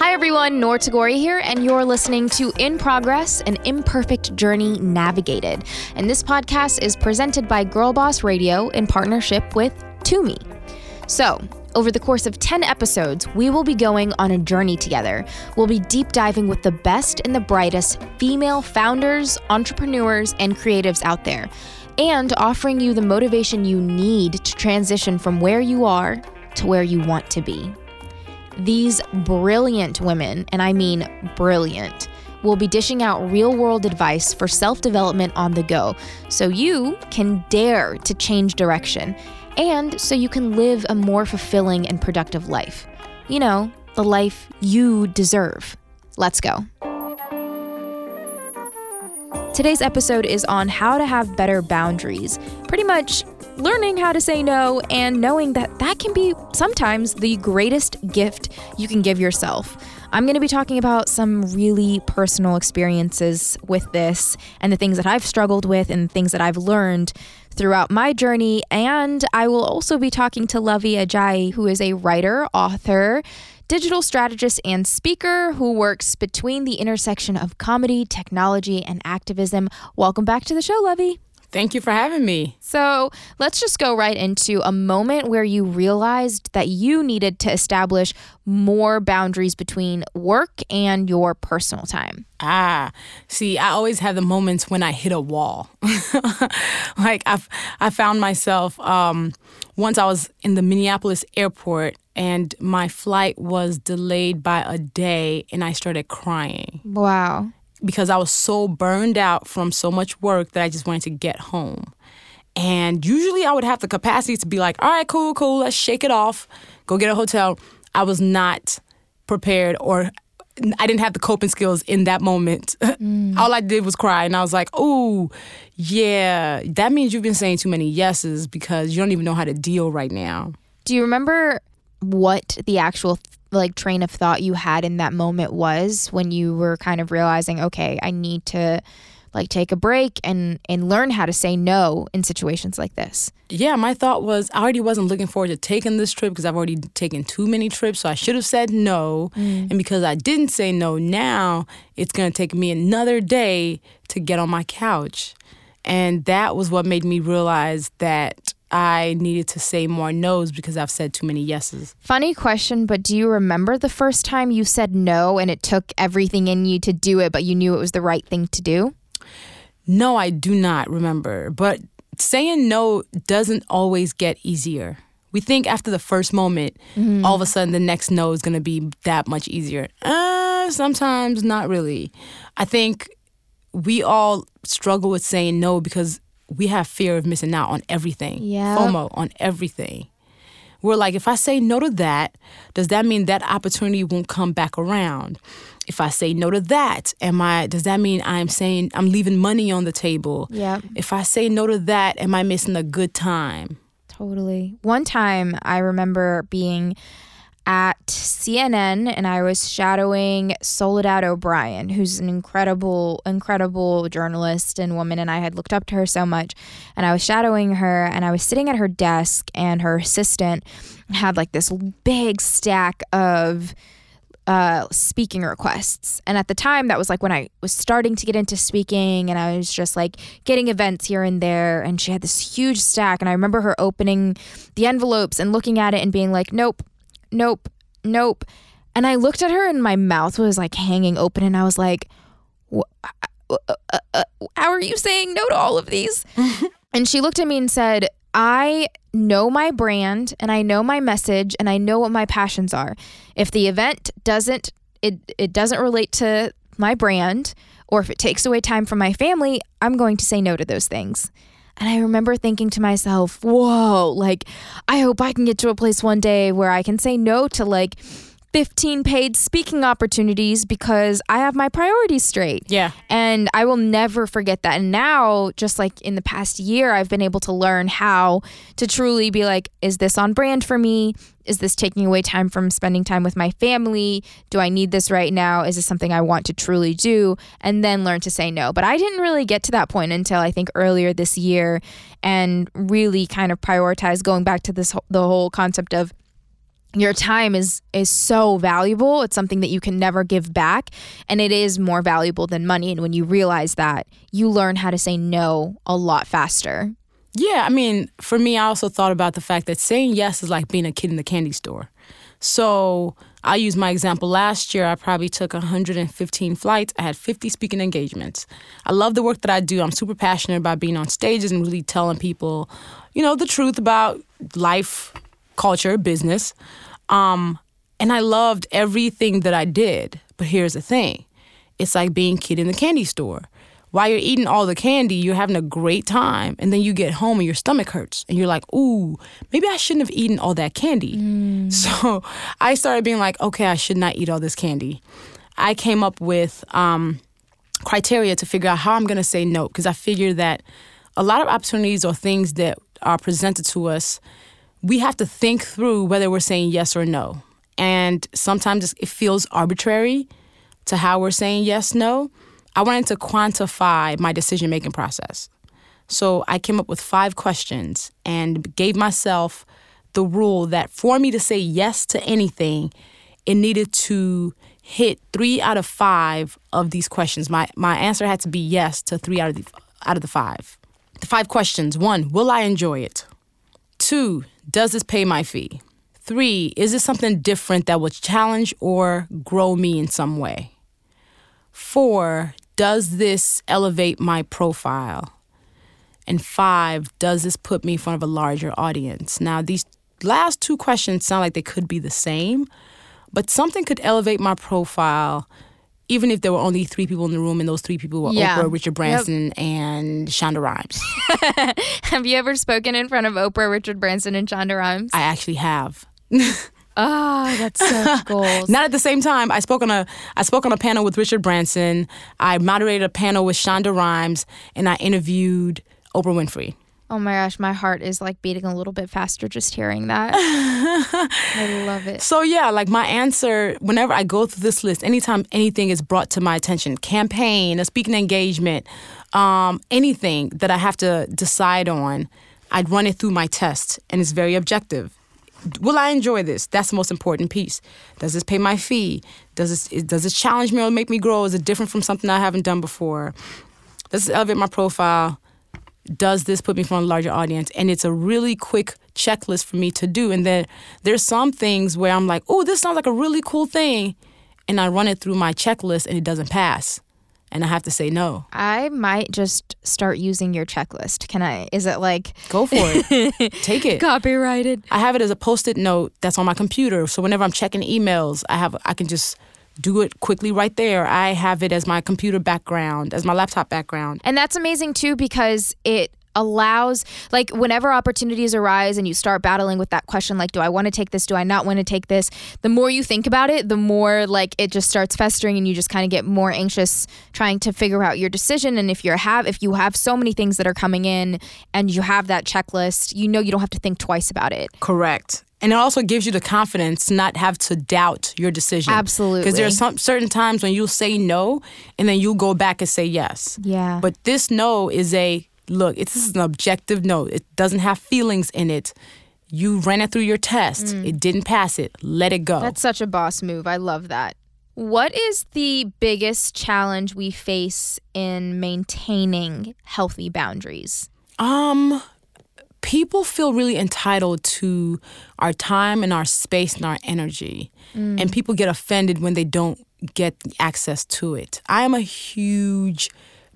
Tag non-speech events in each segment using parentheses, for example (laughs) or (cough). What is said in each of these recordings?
Hi everyone, Noor Tagouri here, and you're listening to In Progress, an imperfect journey navigated. And this podcast is presented by Girl Boss Radio in partnership with Tumi. So, over the course of 10 episodes, we will be going on a journey together. We'll be deep diving with the best and the brightest female founders, entrepreneurs, and creatives out there, and offering you the motivation you need to transition from where you are to where you want to be. These brilliant women, and I mean brilliant, will be dishing out real world advice for self development on the go so you can dare to change direction and so you can live a more fulfilling and productive life. You know, the life you deserve. Let's go. Today's episode is on how to have better boundaries. Pretty much learning how to say no and knowing that that can be sometimes the greatest gift you can give yourself. I'm going to be talking about some really personal experiences with this and the things that I've struggled with and things that I've learned throughout my journey. And I will also be talking to Luvvie Ajayi, who is a writer, author, digital strategist, and speaker who works between the intersection of comedy, technology, and activism. Welcome back to the show, Luvvie. Thank you for having me. So let's just go right into a moment where you realized that you needed to establish more boundaries between work and your personal time. Ah, see, I always have the moments when I hit a wall. (laughs) like I, I found myself um, once I was in the Minneapolis airport and my flight was delayed by a day, and I started crying. Wow because I was so burned out from so much work that I just wanted to get home. And usually I would have the capacity to be like, all right, cool, cool, let's shake it off, go get a hotel. I was not prepared or I didn't have the coping skills in that moment. Mm. (laughs) All I did was cry and I was like, oh, yeah, that means you've been saying too many yeses because you don't even know how to deal right now. Do you remember what the actual like train of thought you had in that moment was when you were kind of realizing, okay, I need to like take a break and and learn how to say no in situations like this. Yeah, my thought was I already wasn't looking forward to taking this trip because I've already taken too many trips, so I should have said no. Mm. And because I didn't say no, now it's going to take me another day to get on my couch. And that was what made me realize that I needed to say more no's because I've said too many yeses. Funny question, but do you remember the first time you said no and it took everything in you to do it, but you knew it was the right thing to do? No, I do not remember. But saying no doesn't always get easier. We think after the first moment, mm-hmm. all of a sudden the next no is going to be that much easier. Uh, sometimes not really. I think we all struggle with saying no because we have fear of missing out on everything. Yeah. FOMO on everything. We're like, if I say no to that, does that mean that opportunity won't come back around? If I say no to that, am I does that mean I'm saying I'm leaving money on the table? Yeah. If I say no to that, am I missing a good time? Totally. One time I remember being at CNN and I was shadowing Soledad O'Brien, who's an incredible, incredible journalist and woman. And I had looked up to her so much. And I was shadowing her and I was sitting at her desk, and her assistant had like this big stack of uh, speaking requests. And at the time, that was like when I was starting to get into speaking and I was just like getting events here and there. And she had this huge stack. And I remember her opening the envelopes and looking at it and being like, nope, nope, nope. And I looked at her and my mouth was like hanging open and I was like, uh, uh, uh, how are you saying no to all of these? (laughs) and she looked at me and said, I know my brand and I know my message and I know what my passions are. If the event doesn't it it doesn't relate to my brand or if it takes away time from my family, I'm going to say no to those things. And I remember thinking to myself, whoa, like, I hope I can get to a place one day where I can say no to like 15 paid speaking opportunities because I have my priorities straight. Yeah. And I will never forget that. And now, just like in the past year, I've been able to learn how to truly be like, is this on brand for me? Is this taking away time from spending time with my family? Do I need this right now? Is this something I want to truly do? And then learn to say no. But I didn't really get to that point until I think earlier this year and really kind of prioritize going back to this the whole concept of your time is is so valuable it's something that you can never give back and it is more valuable than money and when you realize that you learn how to say no a lot faster Yeah, I mean, for me, I also thought about the fact that saying yes is like being a kid in the candy store. So I'll use my example. Last year, I probably took 115 flights. I had 50 speaking engagements. I love the work that I do. I'm super passionate about being on stages and really telling people, you know, the truth about life, culture, business. Um, and I loved everything that I did. But here's the thing it's like being kid in the candy store while you're eating all the candy, you're having a great time, and then you get home and your stomach hurts, and you're like, "Ooh, maybe I shouldn't have eaten all that candy." (laughs) So I started being like, "Okay, I should not eat all this candy." I came up with um, criteria to figure out how I'm gonna say no, because I figure that a lot of opportunities or things that are presented to us, we have to think through whether we're saying yes or no, and sometimes it feels arbitrary to how we're saying yes, no. I wanted to quantify my decision making process. So I came up with five questions and gave myself the rule that for me to say yes to anything, it needed to hit three out of five of these questions. My my answer had to be yes to three out of the out of the five. The five questions. One, will I enjoy it? Two, does this pay my fee? Three, is this something different that will challenge or grow me in some way? Four, does this elevate my profile? And five, does this put me in front of a larger audience? Now, these last two questions sound like they could be the same, but something could elevate my profile even if there were only three people in the room and those three people were Yeah. Oprah, Richard Branson, and Shonda Rhimes. (laughs) have you ever spoken in front of oprah richard branson and shonda rhimes I actually have. oh that's such (laughs) goals Not at the same time. I spoke on a I spoke on a panel with Richard Branson. I moderated a panel with Shonda Rhimes, and I interviewed Oprah Winfrey. Oh my gosh, my heart is like beating a little bit faster just hearing that. (laughs) I love it. So yeah, like my answer whenever I go through this list, anytime anything is brought to my attention, campaign, a speaking engagement, um, anything that I have to decide on, I'd run it through my test, and it's very objective. Will I enjoy this? That's the most important piece. Does this pay my fee? Does this does this challenge me or make me grow? Is it different from something I haven't done before? Does this elevate my profile? Does this put me in front of a larger audience? And it's a really quick checklist for me to do. And then there's some things where I'm like, oh, this sounds like a really cool thing. And I run it through my checklist and it doesn't pass. And I have to say no. I might just start using your checklist. Can I? Is it like Go for it. (laughs) Take it. copyrighted? I have it as a post-it note that's on my computer. So whenever I'm checking emails, I have I can just do it quickly right there. I have it as my computer background, as my laptop background. And that's amazing too because it allows like whenever opportunities arise and you start battling with that question like do I want to take this do I not want to take this the more you think about it the more like it just starts festering and you just kind of get more anxious trying to figure out your decision and if you have if you have so many things that are coming in and you have that checklist you know you don't have to think twice about it Correct. And it also gives you the confidence to not have to doubt your decision. Absolutely. Because there are some certain times when you'll say no and then you'll go back and say yes. Yeah. But this no is a look, it's, this is an objective note. It doesn't have feelings in it. You ran it through your test. It didn't pass it. Let it go. Mm. That's such a boss move. I love that. What is the biggest challenge we face in maintaining healthy boundaries? Um, people feel really entitled to our time and our space and our energy, and people get offended when they don't get access to it. I am a huge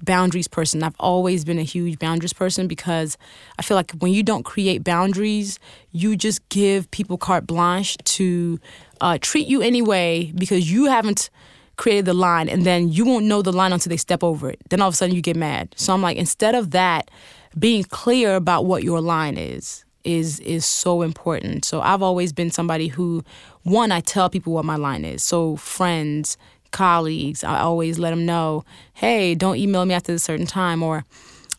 boundaries person. I've always been a huge boundaries person because I feel like when you don't create boundaries, you just give people carte blanche to uh, treat you anyway because you haven't created the line and then you won't know the line until they step over it. Then all of a sudden you get mad. So I'm like, instead of that, being clear about what your line is is is so important. So I've always been somebody who one I tell people what my line is. So friends, colleagues, I always let them know, "Hey, don't email me after a certain time or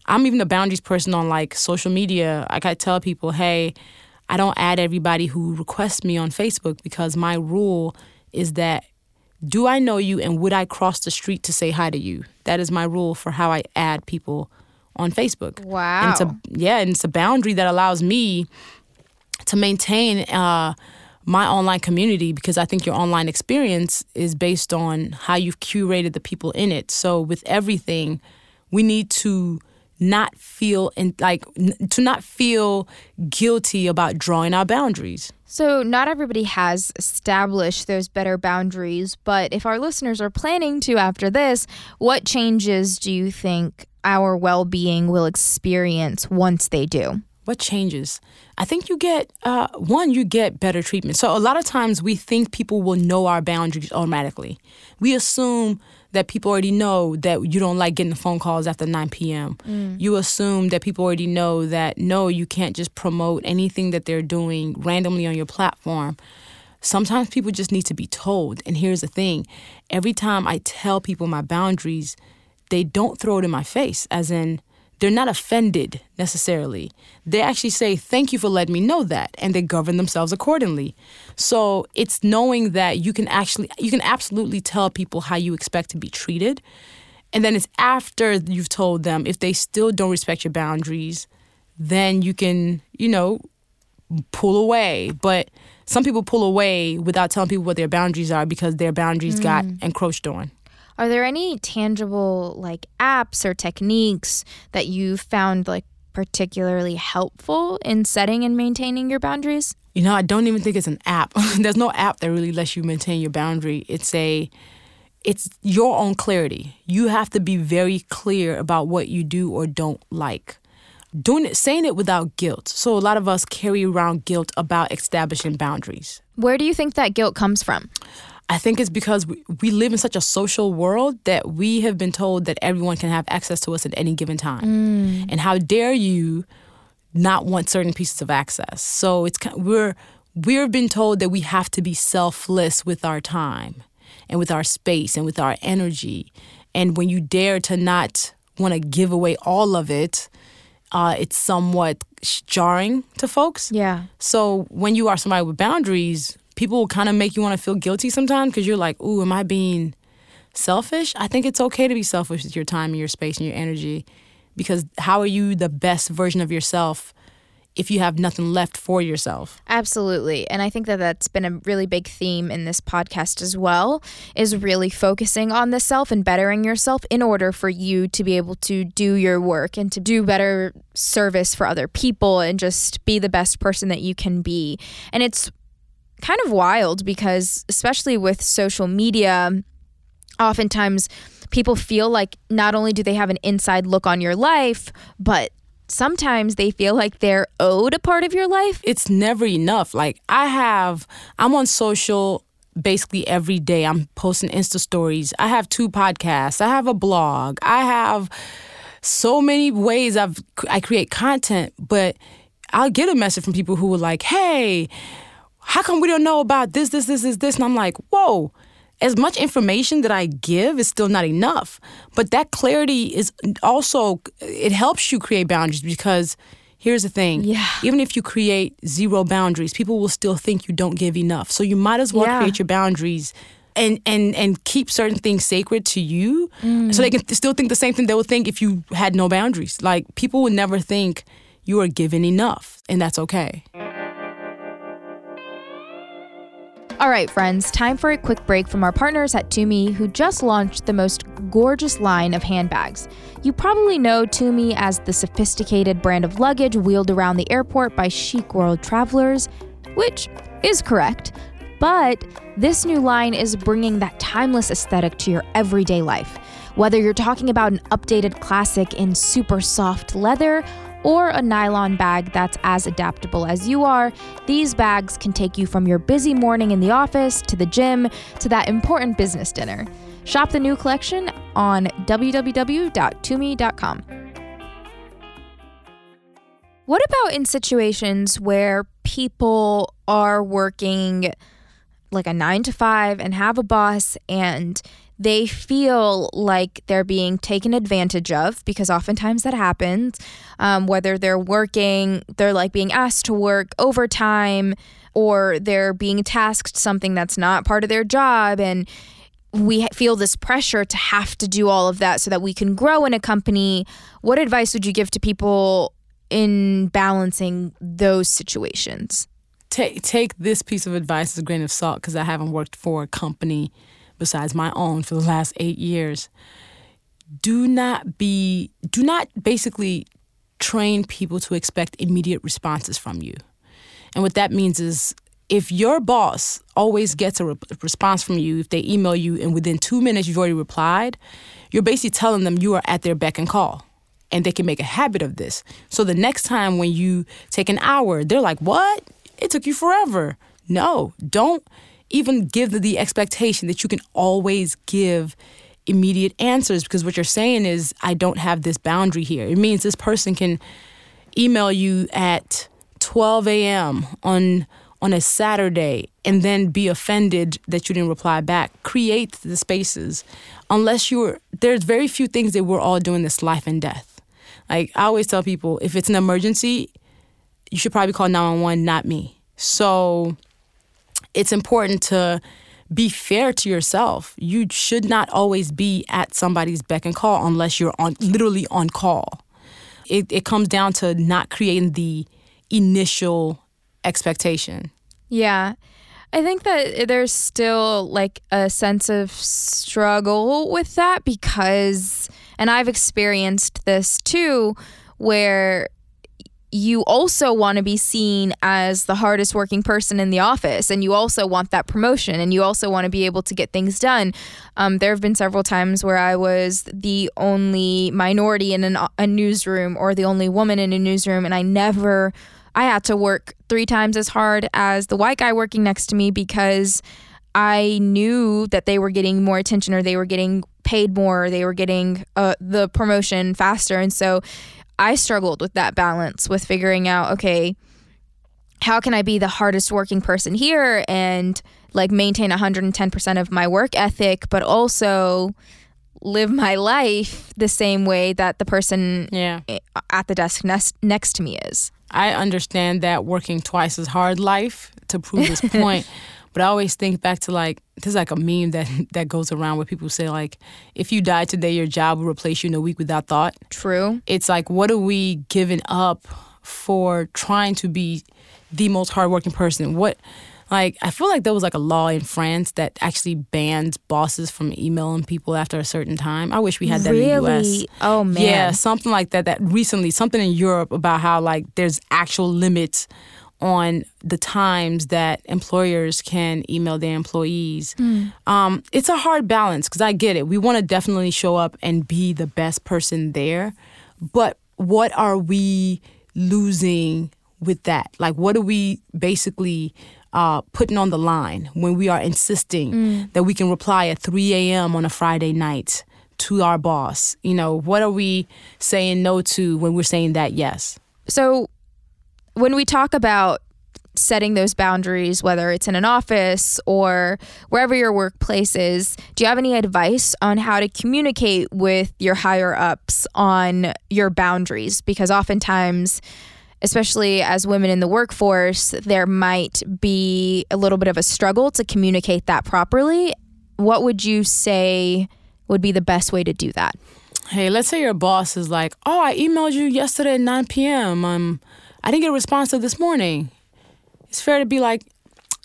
I'm even a boundaries person on like social media. Like I tell people, "Hey, I don't add everybody who requests me on Facebook because my rule is that do I know you and would I cross the street to say hi to you? That is my rule for how I add people on Facebook. Wow. And it's a yeah, and it's a boundary that allows me to maintain uh, my online community because I think your online experience is based on how you've curated the people in it. So with everything, we need to not feel in, like to not feel guilty about drawing our boundaries. So, not everybody has established those better boundaries, but if our listeners are planning to after this, what changes do you think our well being will experience once they do? What changes? I think you get, uh, one, you get better treatment. So, a lot of times we think people will know our boundaries automatically. We assume that people already know that you don't like getting phone calls after 9 p.m. Mm. You assume that people already know that no, you can't just promote anything that they're doing randomly on your platform. Sometimes people just need to be told. And here's the thing every time I tell people my boundaries, they don't throw it in my face, as in, they're not offended necessarily. They actually say, Thank you for letting me know that. And they govern themselves accordingly. So it's knowing that you can actually, you can absolutely tell people how you expect to be treated. And then it's after you've told them, if they still don't respect your boundaries, then you can, you know, pull away. But some people pull away without telling people what their boundaries are because their boundaries mm. got encroached on. Are there any tangible like apps or techniques that you found like particularly helpful in setting and maintaining your boundaries? You know, I don't even think it's an app. (laughs) There's no app that really lets you maintain your boundary. It's a it's your own clarity. You have to be very clear about what you do or don't like. Doing it saying it without guilt. So a lot of us carry around guilt about establishing boundaries. Where do you think that guilt comes from? I think it's because we, we live in such a social world that we have been told that everyone can have access to us at any given time. Mm. And how dare you not want certain pieces of access? So it's we're we've been told that we have to be selfless with our time and with our space and with our energy. And when you dare to not want to give away all of it, uh, it's somewhat jarring to folks. Yeah. So when you are somebody with boundaries, people will kind of make you want to feel guilty sometimes because you're like, ooh, am I being selfish? I think it's okay to be selfish with your time and your space and your energy because how are you the best version of yourself if you have nothing left for yourself? Absolutely. And I think that that's been a really big theme in this podcast as well is really focusing on the self and bettering yourself in order for you to be able to do your work and to do better service for other people and just be the best person that you can be. And it's kind of wild because, especially with social media, oftentimes people feel like not only do they have an inside look on your life, but sometimes they feel like they're owed a part of your life. It's never enough. Like, I have, I'm on social basically every day. I'm posting Insta stories. I have two podcasts. I have a blog. I have so many ways I've I create content, but I'll get a message from people who are like, "Hey, how come we don't know about this, this, this, this, this? And I'm like, whoa, as much information that I give is still not enough. But that clarity is also, it helps you create boundaries because here's the thing. Yeah. Even if you create zero boundaries, people will still think you don't give enough. So you might as well yeah. create your boundaries and and and keep certain things sacred to you mm. so they can still think the same thing they would think if you had no boundaries. Like people would never think you are given enough and that's okay. All right, friends, time for a quick break from our partners at Tumi, who just launched the most gorgeous line of handbags. You probably know Tumi as the sophisticated brand of luggage wheeled around the airport by chic world travelers, which is correct. But this new line is bringing that timeless aesthetic to your everyday life. Whether you're talking about an updated classic in super soft leather or a nylon bag that's as adaptable as you are, these bags can take you from your busy morning in the office to the gym to that important business dinner. Shop the new collection on www.tumi.com. What about in situations where people are working like a nine to five and have a boss and they feel like they're being taken advantage of because oftentimes that happens. Um, whether they're working, they're like being asked to work overtime, or they're being tasked something that's not part of their job. And we feel this pressure to have to do all of that so that we can grow in a company. What advice would you give to people in balancing those situations? take take this piece of advice as a grain of salt because I haven't worked for a company besides my own for the last eight years. Do not be do not basically train people to expect immediate responses from you. And what that means is if your boss always gets a re- response from you, if they email you and within two minutes you've already replied, you're basically telling them you are at their beck and call. And they can make a habit of this. So the next time when you take an hour, they're like, What? It took you forever. No, don't even give the, expectation that you can always give immediate answers because what you're saying is, I don't have this boundary here. It means this person can email you at 12 a.m. on on a Saturday and then be offended that you didn't reply back. Create the spaces. Unless you're, there's very few things that we're all doing this life and death. Like I always tell people, if it's an emergency, you should probably call 911, not me. So it's important to be fair to yourself. You should not always be at somebody's beck and call unless you're on literally on call. It, it comes down to not creating the initial expectation. Yeah. I think that there's still like a sense of struggle with that because, and I've experienced this too, where you also want to be seen as the hardest working person in the office and you also want that promotion and you also want to be able to get things done um, there have been several times where i was the only minority in an, a newsroom or the only woman in a newsroom and i never I had to work three times as hard as the white guy working next to me because I knew that they were getting more attention or they were getting paid more, or they were getting uh, the promotion faster. And so I struggled with that balance with figuring out, okay, how can I be the hardest working person here and like maintain 110% of my work ethic, but also live my life the same way that the person yeah. at the desk next, next to me is. I understand that working twice as hard life to prove this (laughs) point. But I always think back to like there's like a meme that (laughs) that goes around where people say like if you die today your job will replace you in a week without thought. True. It's like what are we giving up for trying to be the most hardworking person? What like I feel like there was like a law in France that actually bans bosses from emailing people after a certain time. I wish we had that really? in the US. Oh man. Yeah, something like that that recently something in Europe about how like there's actual limits on the times that employers can email their employees. Mm. Um, it's a hard balance because I get it. We want to definitely show up and be the best person there, but what are we losing with that? Like, what are we basically uh, putting on the line when we are insisting mm. that we can reply at 3 a.m. on a Friday night to our boss? You know, what are we saying no to when we're saying that yes? So, when we talk about setting those boundaries, whether it's in an office or wherever your workplace is, do you have any advice on how to communicate with your higher ups on your boundaries? Because oftentimes, especially as women in the workforce, there might be a little bit of a struggle to communicate that properly. What would you say would be the best way to do that? Hey, let's say your boss is like, "Oh, I emailed you yesterday at 9 p.m. Um, I didn't get a response to this morning." It's fair to be like,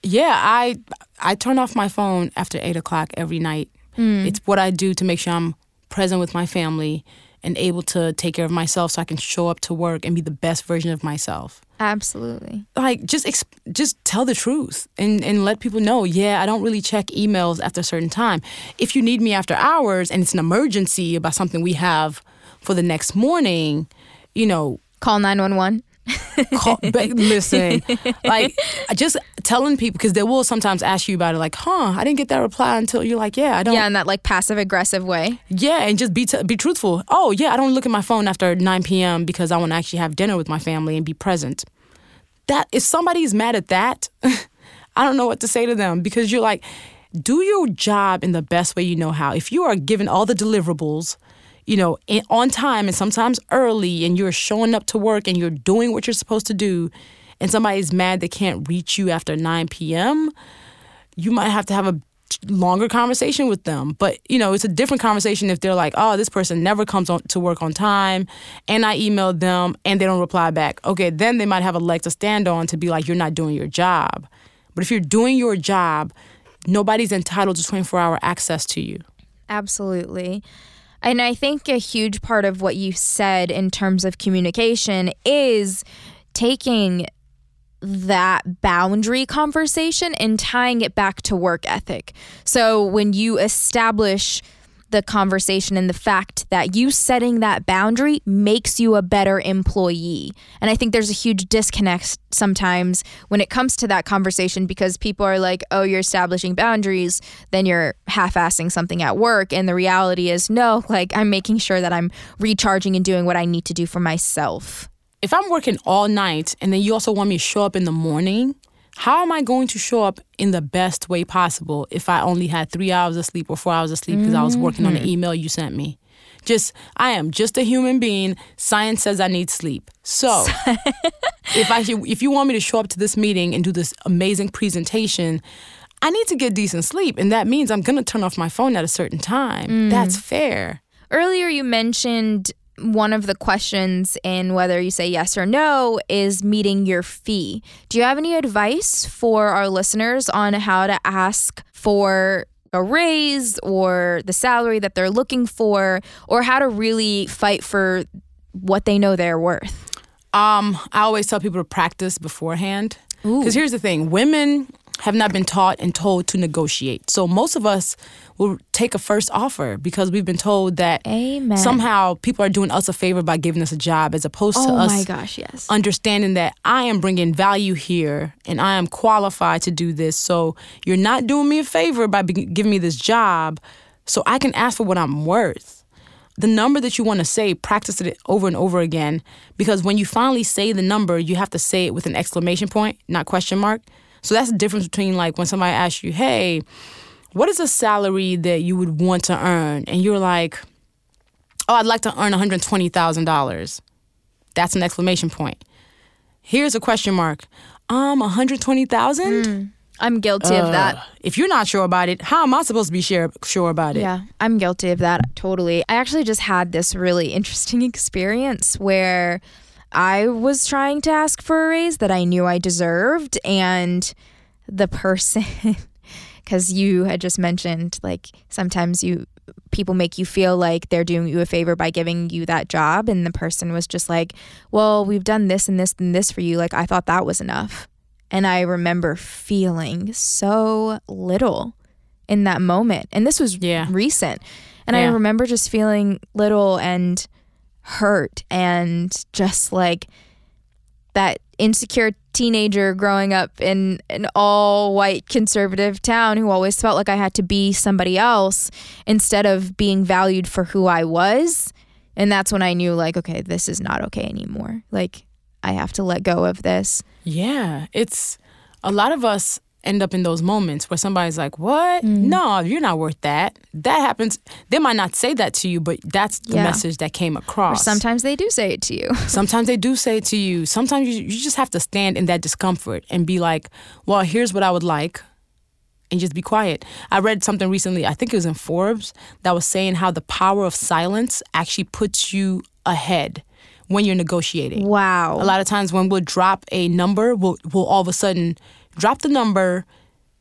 "Yeah, I I turn off my phone after eight o'clock every night. Mm. It's what I do to make sure I'm present with my family and able to take care of myself so I can show up to work and be the best version of myself. Absolutely. Like just exp- just tell the truth and and let people know, yeah, I don't really check emails after a certain time. If you need me after hours and it's an emergency about something we have for the next morning, you know, call 911. Call, (laughs) listen, like just telling people because they will sometimes ask you about it, like, "Huh, I didn't get that reply until you're like, yeah, I don't." Yeah, in that like passive aggressive way. Yeah, and just be t- be truthful. Oh, yeah, I don't look at my phone after 9 p.m. because I want to actually have dinner with my family and be present. That if somebody's mad at that, (laughs) I don't know what to say to them because you're like, do your job in the best way you know how. If you are given all the deliverables you know, on time and sometimes early, and you're showing up to work and you're doing what you're supposed to do, and somebody's mad they can't reach you after 9 p.m., you might have to have a longer conversation with them. But you know, it's a different conversation if they're like, "Oh, this person never comes on to work on time," and I emailed them and they don't reply back. Okay, then they might have a leg to stand on to be like, "You're not doing your job." But if you're doing your job, nobody's entitled to 24-hour access to you. Absolutely. And I think a huge part of what you said in terms of communication is taking that boundary conversation and tying it back to work ethic. So when you establish the conversation and the fact that you setting that boundary makes you a better employee. And I think there's a huge disconnect sometimes when it comes to that conversation because people are like, oh, you're establishing boundaries, then you're half assing something at work. And the reality is, no, like I'm making sure that I'm recharging and doing what I need to do for myself if I'm working all night and then you also want me to show up in the morning, how am I going to show up in the best way possible if I only had three hours of sleep or four hours of sleep because mm-hmm. I was working on an mm-hmm. email you sent me? Just, I am just a human being. Science says I need sleep. So, (laughs) if I if you want me to show up to this meeting and do this amazing presentation, I need to get decent sleep, and that means I'm gonna turn off my phone at a certain time. Mm. That's fair. Earlier, you mentioned one of the questions in whether you say yes or no is meeting your fee. Do you have any advice for our listeners on how to ask for a raise or the salary that they're looking for or how to really fight for what they know they're worth? Um, I always tell people to practice beforehand. Because here's the thing women have not been taught and told to negotiate. So most of us will take a first offer because we've been told that Amen. somehow people are doing us a favor by giving us a job as opposed oh to us gosh, yes. understanding that I am bringing value here and I am qualified to do this. So you're not doing me a favor by giving me this job so I can ask for what I'm worth. The number that you want to say, practice it over and over again because when you finally say the number, you have to say it with an exclamation point, not question mark. So that's the difference between like when somebody asks you, hey, what is a salary that you would want to earn? And you're like, oh, I'd like to earn $120,000. That's an exclamation point. Here's a question mark. Um, 120,000? Mm, I'm guilty uh, of that. If you're not sure about it, how am I supposed to be sure, sure about it? Yeah, I'm guilty of that totally. I actually just had this really interesting (laughs) experience where I was trying to ask for a raise that I knew I deserved, and the person, (laughs) because you had just mentioned, like sometimes you people make you feel like they're doing you a favor by giving you that job, and the person was just like, "Well, we've done this and this and this for you. Like I thought that was enough," and I remember feeling so little in that moment, and this was yeah. recent, and yeah. I remember just feeling little and hurt and just like that insecure teenager growing up in an all white conservative town who always felt like I had to be somebody else instead of being valued for who I was. And that's when I knew, like, okay, this is not okay anymore. Like, I have to let go of this. Yeah. It's a lot of us end up in those moments where somebody's like, "What? Mm. No, you're not worth that." That happens. They might not say that to you, but that's the yeah. message that came across. Or sometimes they do say it to you. (laughs) sometimes they do say it to you. Sometimes you, you just have to stand in that discomfort and be like, "Well, here's what I would like." And just be quiet. I read something recently, I think it was in Forbes, that was saying how the power of silence actually puts you ahead when you're negotiating. Wow. A lot of times when we'll drop a number, we'll, we'll all of a sudden drop the number,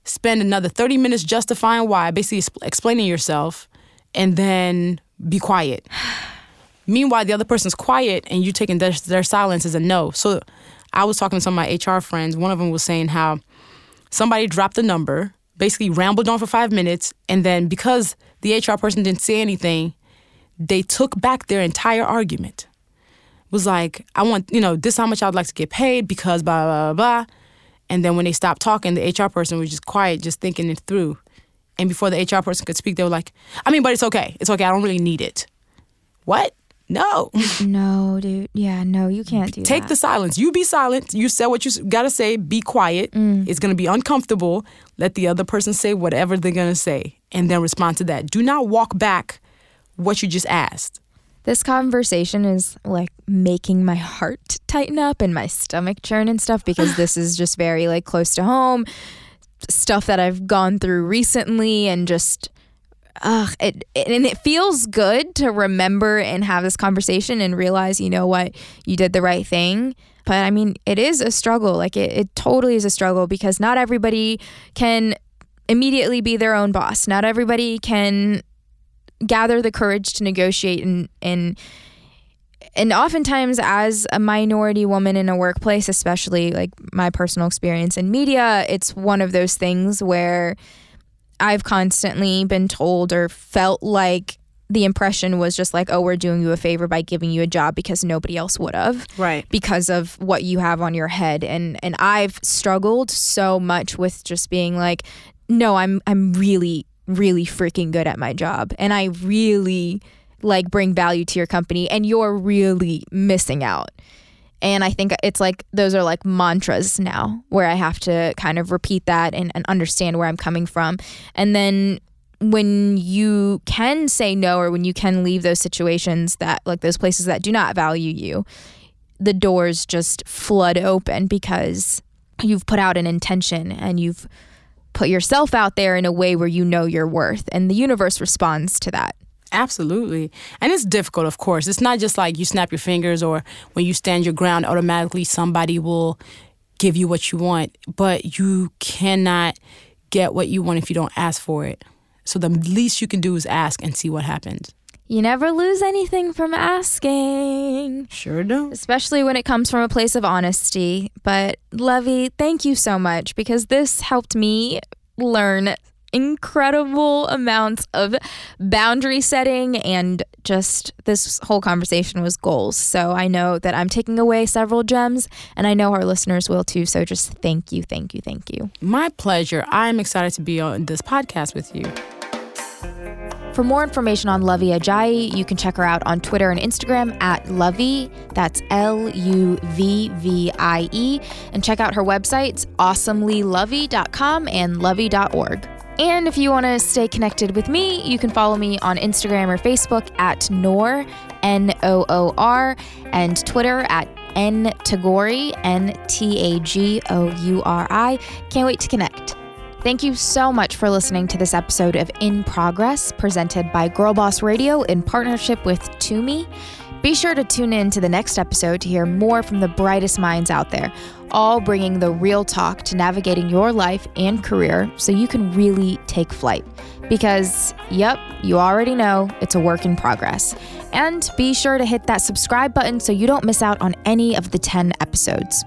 spend another 30 minutes justifying why, basically explaining yourself, and then be quiet. (sighs) Meanwhile, the other person's quiet and you taking their, their silence as a no. So I was talking to some of my HR friends. One of them was saying how somebody dropped the number, basically rambled on for five minutes, and then because the HR person didn't say anything, they took back their entire argument. Was like, I want, you know, this how much I would like to get paid because blah, blah, blah, blah. And then when they stopped talking, the HR person was just quiet, just thinking it through. And before the HR person could speak, they were like, I mean, but it's okay. It's okay. I don't really need it. What? No. (laughs) No, dude. Yeah, no, you can't do that. Take that. the silence. You be silent. You say what you got to say. Be quiet. Mm. It's going to be uncomfortable. Let the other person say whatever they're going to say and then respond to that. Do not walk back what you just asked. This conversation is like making my heart tighten up and my stomach churn and stuff because this is just very like close to home. stuff that I've gone through recently and just ugh, it, and it feels good to remember and have this conversation and realize, you know what, you did the right thing. But I mean, it is a struggle. Like it, it totally is a struggle because not everybody can immediately be their own boss. Not everybody can gather the courage to negotiate and and and oftentimes as a minority woman in a workplace especially like my personal experience in media it's one of those things where I've constantly been told or felt like the impression was just like, oh, we're doing you a favor by giving you a job because nobody else would have. Right. Because of what you have on your head. And and I've struggled so much with just being like, no, I'm I'm really, really freaking good at my job. And I really like bring value to your company and you're really missing out. And I think it's like those are like mantras now where I have to kind of repeat that and, and understand where I'm coming from. And then when you can say no or when you can leave those situations that like those places that do not value you, the doors just flood open because you've put out an intention and you've put yourself out there in a way where you know your worth and the universe responds to that. Absolutely. And it's difficult, of course. It's not just like you snap your fingers or when you stand your ground, automatically somebody will give you what you want. But you cannot get what you want if you don't ask for it. So the least you can do is ask and see what happens. You never lose anything from asking. Sure do. Especially when it comes from a place of honesty. But Luvvie, thank you so much because this helped me learn incredible amounts of boundary setting and just this whole conversation was goals. So I know that I'm taking away several gems and I know our listeners will too. So just thank you, thank you, thank you. My pleasure. I'm excited to be on this podcast with you. For more information on Luvvie Ajayi, you can check her out on Twitter and Instagram at Luvvie. That's L U V V I E. And check out her websites, awesomelyluvvie.com and luvvie.org. And if you want to stay connected with me, you can follow me on Instagram or Facebook at Noor, N O O R, and Twitter at N Tagouri, N T A G O U R I. Can't wait to connect. Thank you so much for listening to this episode of In Progress, presented by Girl Boss Radio in partnership with Tumi. Be sure to tune in to the next episode to hear more from the brightest minds out there, all bringing the real talk to navigating your life and career so you can really take flight. Because, yep, you already know it's a work in progress. And be sure to hit that subscribe button so you don't miss out on any of the 10 episodes.